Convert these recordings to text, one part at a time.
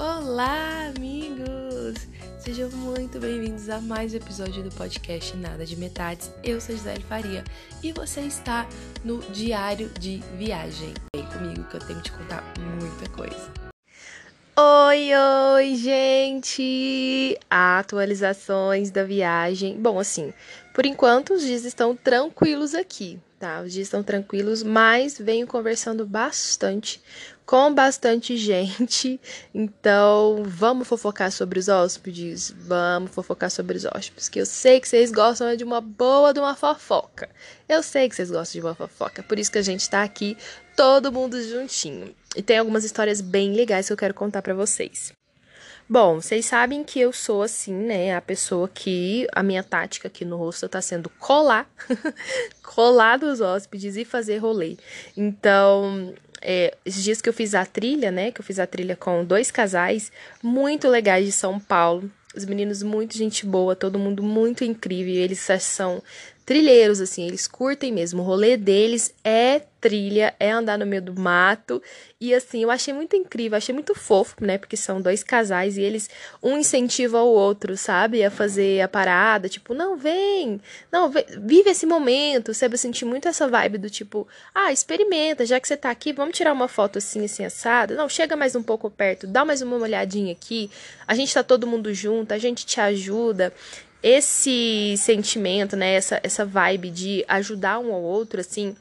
Olá, amigos! Sejam muito bem-vindos a mais um episódio do podcast Nada de Metades. Eu sou Gisele Faria e você está no Diário de Viagem. Vem comigo que eu tenho que te contar muita coisa. Oi, oi, gente! Atualizações da viagem. Bom, assim, por enquanto os dias estão tranquilos aqui, tá? Os dias estão tranquilos, mas venho conversando bastante com bastante gente. Então, vamos fofocar sobre os hóspedes? Vamos fofocar sobre os hóspedes, que eu sei que vocês gostam de uma boa de uma fofoca. Eu sei que vocês gostam de uma fofoca, por isso que a gente tá aqui todo mundo juntinho. E tem algumas histórias bem legais que eu quero contar para vocês. Bom, vocês sabem que eu sou assim, né? A pessoa que a minha tática aqui no rosto tá sendo colar, colar dos hóspedes e fazer rolê. Então, é, esses dias que eu fiz a trilha, né? Que eu fiz a trilha com dois casais muito legais de São Paulo. Os meninos muito gente boa, todo mundo muito incrível. Eles são trilheiros, assim, eles curtem mesmo. O rolê deles é trilha, é andar no meio do mato. E assim, eu achei muito incrível, achei muito fofo, né? Porque são dois casais e eles um incentiva o outro, sabe? A fazer a parada, tipo, não, vem, não, vem, vive esse momento, sabe? Eu senti muito essa vibe do tipo, ah, experimenta, já que você tá aqui, vamos tirar uma foto assim, assim, assada. Não, chega mais um pouco perto, dá mais uma olhadinha aqui. A gente tá todo mundo junto, a gente te ajuda esse sentimento, né, essa, essa vibe de ajudar um ao outro, assim,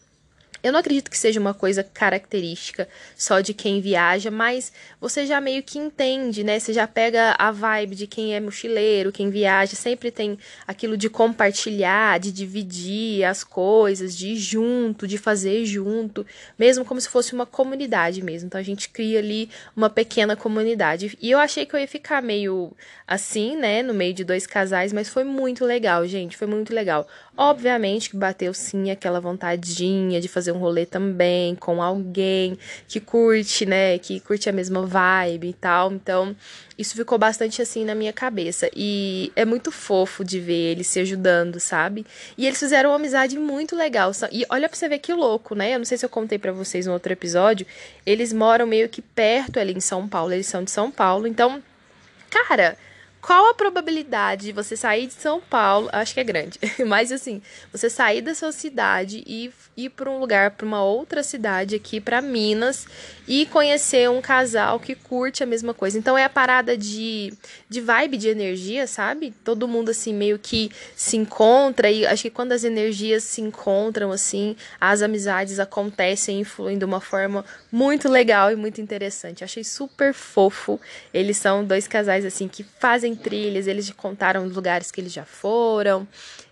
eu não acredito que seja uma coisa característica só de quem viaja, mas você já meio que entende, né? Você já pega a vibe de quem é mochileiro, quem viaja, sempre tem aquilo de compartilhar, de dividir as coisas, de ir junto, de fazer junto, mesmo como se fosse uma comunidade mesmo. Então a gente cria ali uma pequena comunidade. E eu achei que eu ia ficar meio assim, né, no meio de dois casais, mas foi muito legal, gente, foi muito legal. Obviamente que bateu sim aquela vontadinha de fazer um rolê também com alguém que curte, né? Que curte a mesma vibe e tal. Então, isso ficou bastante assim na minha cabeça. E é muito fofo de ver eles se ajudando, sabe? E eles fizeram uma amizade muito legal. E olha pra você ver que louco, né? Eu não sei se eu contei para vocês no outro episódio. Eles moram meio que perto ali em São Paulo. Eles são de São Paulo. Então, cara qual a probabilidade de você sair de São Paulo? Acho que é grande, mas assim, você sair da sua cidade e ir para um lugar, para uma outra cidade aqui, para Minas, e conhecer um casal que curte a mesma coisa. Então é a parada de, de vibe, de energia, sabe? Todo mundo assim meio que se encontra, e acho que quando as energias se encontram, assim, as amizades acontecem e fluem de uma forma muito legal e muito interessante. Achei super fofo. Eles são dois casais, assim, que fazem fazem trilhas, eles contaram os lugares que eles já foram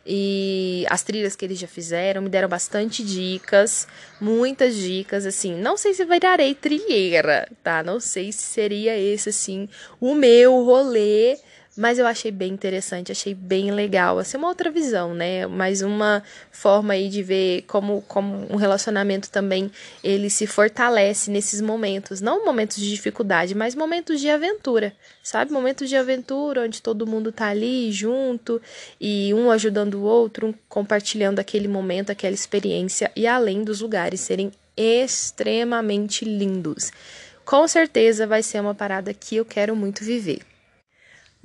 e as trilhas que eles já fizeram, me deram bastante dicas, muitas dicas, assim, não sei se virarei trilheira, tá? Não sei se seria esse, assim, o meu rolê mas eu achei bem interessante, achei bem legal. Assim, uma outra visão, né? Mais uma forma aí de ver como, como um relacionamento também ele se fortalece nesses momentos. Não momentos de dificuldade, mas momentos de aventura, sabe? Momentos de aventura onde todo mundo tá ali junto e um ajudando o outro, um compartilhando aquele momento, aquela experiência e além dos lugares serem extremamente lindos. Com certeza vai ser uma parada que eu quero muito viver.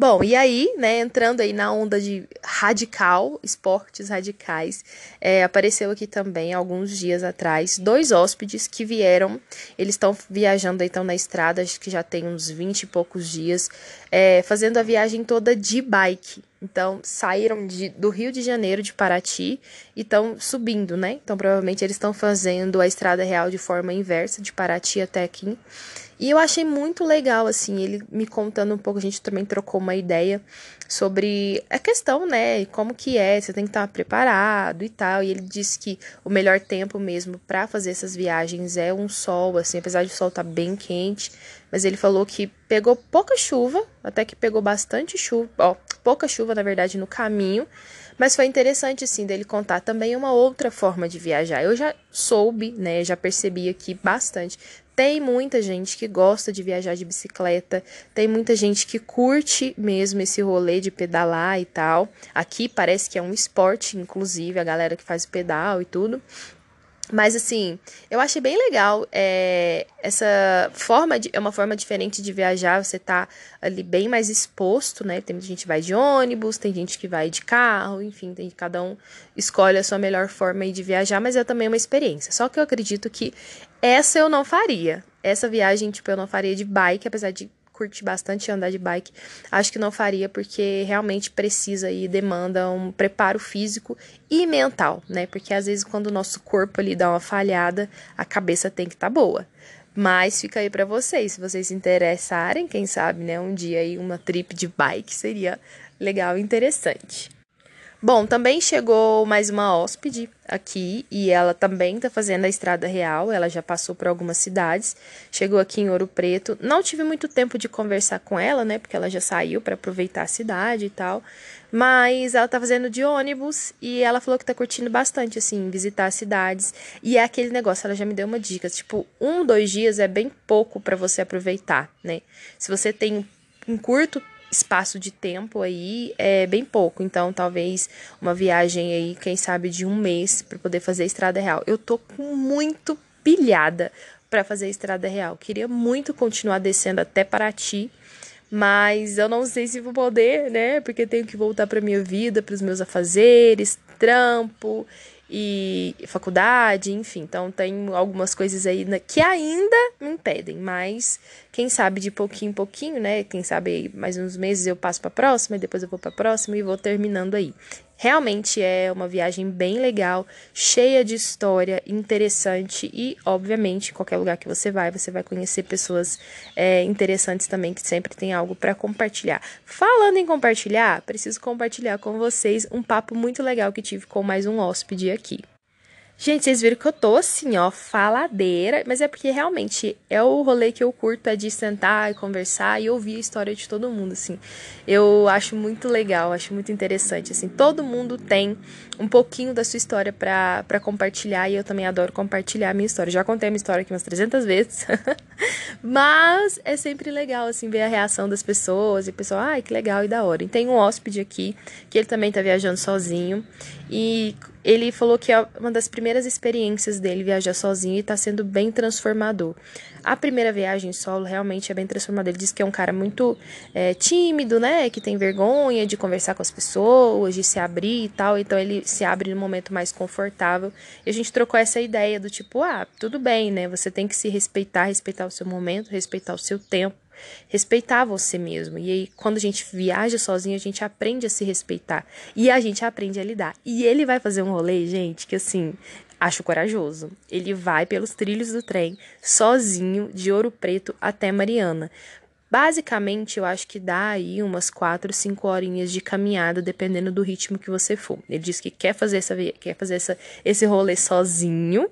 Bom, e aí, né, entrando aí na onda de radical, esportes radicais, é, apareceu aqui também, alguns dias atrás, dois hóspedes que vieram, eles estão viajando aí, estão na estrada, acho que já tem uns 20 e poucos dias, é, fazendo a viagem toda de bike. Então, saíram de, do Rio de Janeiro, de Paraty, e estão subindo, né? Então, provavelmente eles estão fazendo a estrada real de forma inversa, de Paraty até aqui. E eu achei muito legal, assim, ele me contando um pouco, a gente também trocou uma ideia sobre a questão, né, como que é, você tem que estar preparado e tal. E ele disse que o melhor tempo mesmo para fazer essas viagens é um sol, assim, apesar de o sol estar tá bem quente, mas ele falou que pegou pouca chuva, até que pegou bastante chuva, ó, pouca chuva, na verdade, no caminho. Mas foi interessante, assim, dele contar também uma outra forma de viajar. Eu já soube, né, já percebi aqui bastante tem muita gente que gosta de viajar de bicicleta, tem muita gente que curte mesmo esse rolê de pedalar e tal. Aqui parece que é um esporte, inclusive, a galera que faz pedal e tudo. Mas assim, eu achei bem legal é, essa forma de. É uma forma diferente de viajar. Você tá ali bem mais exposto, né? Tem gente que vai de ônibus, tem gente que vai de carro, enfim, tem cada um escolhe a sua melhor forma de viajar, mas é também uma experiência. Só que eu acredito que essa eu não faria. Essa viagem, tipo, eu não faria de bike, apesar de curte bastante andar de bike, acho que não faria porque realmente precisa e demanda um preparo físico e mental, né? Porque às vezes quando o nosso corpo ali dá uma falhada, a cabeça tem que estar tá boa. Mas fica aí para vocês, se vocês se interessarem, quem sabe, né, um dia aí uma trip de bike seria legal e interessante. Bom, também chegou mais uma hóspede aqui e ela também está fazendo a estrada real. Ela já passou por algumas cidades, chegou aqui em Ouro Preto. Não tive muito tempo de conversar com ela, né? Porque ela já saiu para aproveitar a cidade e tal. Mas ela tá fazendo de ônibus e ela falou que tá curtindo bastante, assim, visitar as cidades. E é aquele negócio, ela já me deu uma dica: tipo, um, dois dias é bem pouco para você aproveitar, né? Se você tem um curto espaço de tempo aí é bem pouco. Então, talvez uma viagem aí, quem sabe, de um mês para poder fazer a estrada real. Eu tô muito pilhada para fazer a estrada real. Queria muito continuar descendo até Paraty, mas eu não sei se vou poder, né? Porque tenho que voltar para minha vida, para os meus afazeres, trampo e faculdade, enfim. Então tem algumas coisas aí que ainda me impedem, mas quem sabe de pouquinho em pouquinho, né? Quem sabe mais uns meses eu passo para próxima e depois eu vou para próxima e vou terminando aí. Realmente é uma viagem bem legal, cheia de história, interessante e, obviamente, qualquer lugar que você vai, você vai conhecer pessoas é, interessantes também que sempre tem algo para compartilhar. Falando em compartilhar, preciso compartilhar com vocês um papo muito legal que tive com mais um hóspede aqui. Gente, vocês viram que eu tô assim, ó, faladeira, mas é porque realmente é o rolê que eu curto, é de sentar e conversar e ouvir a história de todo mundo, assim. Eu acho muito legal, acho muito interessante, assim. Todo mundo tem um pouquinho da sua história para compartilhar e eu também adoro compartilhar a minha história. Já contei a minha história aqui umas 300 vezes, mas é sempre legal, assim, ver a reação das pessoas e o pessoal, ai, que legal e da hora. E tem um hóspede aqui que ele também tá viajando sozinho e ele falou que é uma das primeiras experiências dele viajar sozinho e está sendo bem transformador. A primeira viagem solo realmente é bem transformador. Ele disse que é um cara muito é, tímido, né? Que tem vergonha de conversar com as pessoas, de se abrir e tal. Então ele se abre no momento mais confortável. E a gente trocou essa ideia do tipo, ah, tudo bem, né? Você tem que se respeitar, respeitar o seu momento, respeitar o seu tempo respeitar você mesmo. E aí, quando a gente viaja sozinho, a gente aprende a se respeitar. E a gente aprende a lidar. E ele vai fazer um rolê, gente, que assim, acho corajoso. Ele vai pelos trilhos do trem, sozinho, de Ouro Preto até Mariana. Basicamente, eu acho que dá aí umas 4, 5 horinhas de caminhada, dependendo do ritmo que você for. Ele diz que quer fazer, essa, quer fazer essa, esse rolê sozinho,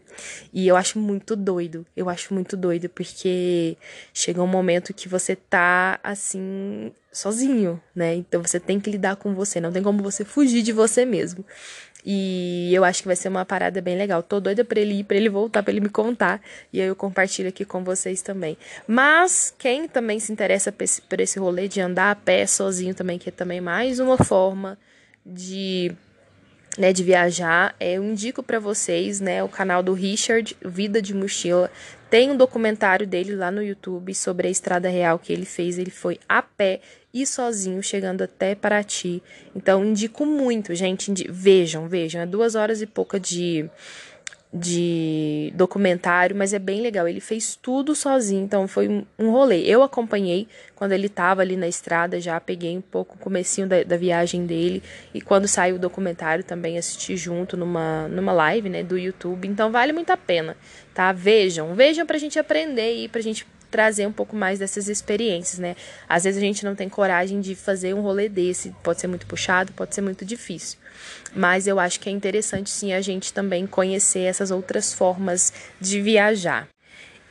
e eu acho muito doido. Eu acho muito doido, porque chega um momento que você tá, assim, sozinho, né? Então você tem que lidar com você, não tem como você fugir de você mesmo. E eu acho que vai ser uma parada bem legal. Tô doida pra ele ir, pra ele voltar, pra ele me contar. E aí eu compartilho aqui com vocês também. Mas quem também se interessa por esse rolê de andar a pé sozinho também, que é também mais uma forma de né, de viajar, é, eu indico para vocês, né, o canal do Richard, Vida de Mochila. Tem um documentário dele lá no YouTube sobre a estrada real que ele fez. Ele foi a pé e sozinho, chegando até Paraty. Então, indico muito, gente. Vejam, vejam. É duas horas e pouca de, de documentário, mas é bem legal. Ele fez tudo sozinho, então foi um, rolê. Eu acompanhei quando ele estava ali na estrada, já peguei um pouco o comecinho da, da, viagem dele. E quando saiu o documentário, também assisti junto numa, numa live né, do YouTube. Então, vale muito a pena, tá? Vejam, vejam pra gente aprender e pra gente trazer um pouco mais dessas experiências, né? Às vezes a gente não tem coragem de fazer um rolê desse, pode ser muito puxado, pode ser muito difícil. Mas eu acho que é interessante sim a gente também conhecer essas outras formas de viajar.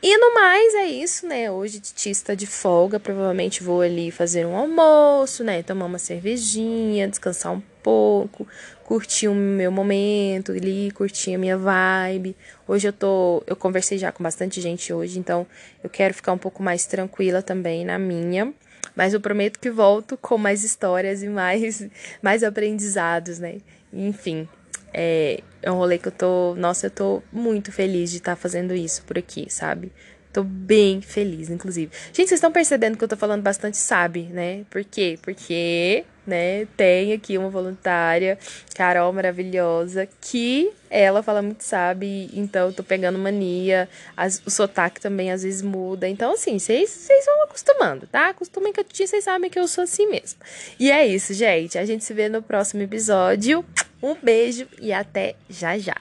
E no mais é isso, né? Hoje Titi está de folga, provavelmente vou ali fazer um almoço, né? Tomar uma cervejinha, descansar um pouco, curtir o meu momento ali, curtir a minha vibe. Hoje eu tô, eu conversei já com bastante gente hoje, então eu quero ficar um pouco mais tranquila também na minha. Mas eu prometo que volto com mais histórias e mais mais aprendizados, né? Enfim, É, é um rolê que eu tô. Nossa, eu tô muito feliz de estar tá fazendo isso por aqui, sabe? Tô bem feliz, inclusive. Gente, vocês estão percebendo que eu tô falando bastante sabe, né? Por quê? Porque, né, tem aqui uma voluntária, Carol maravilhosa, que ela fala muito sabe, então eu tô pegando mania. As, o sotaque também às vezes muda. Então, assim, vocês vão acostumando, tá? Acostumem que vocês sabem que eu sou assim mesmo. E é isso, gente. A gente se vê no próximo episódio. Um beijo e até já já.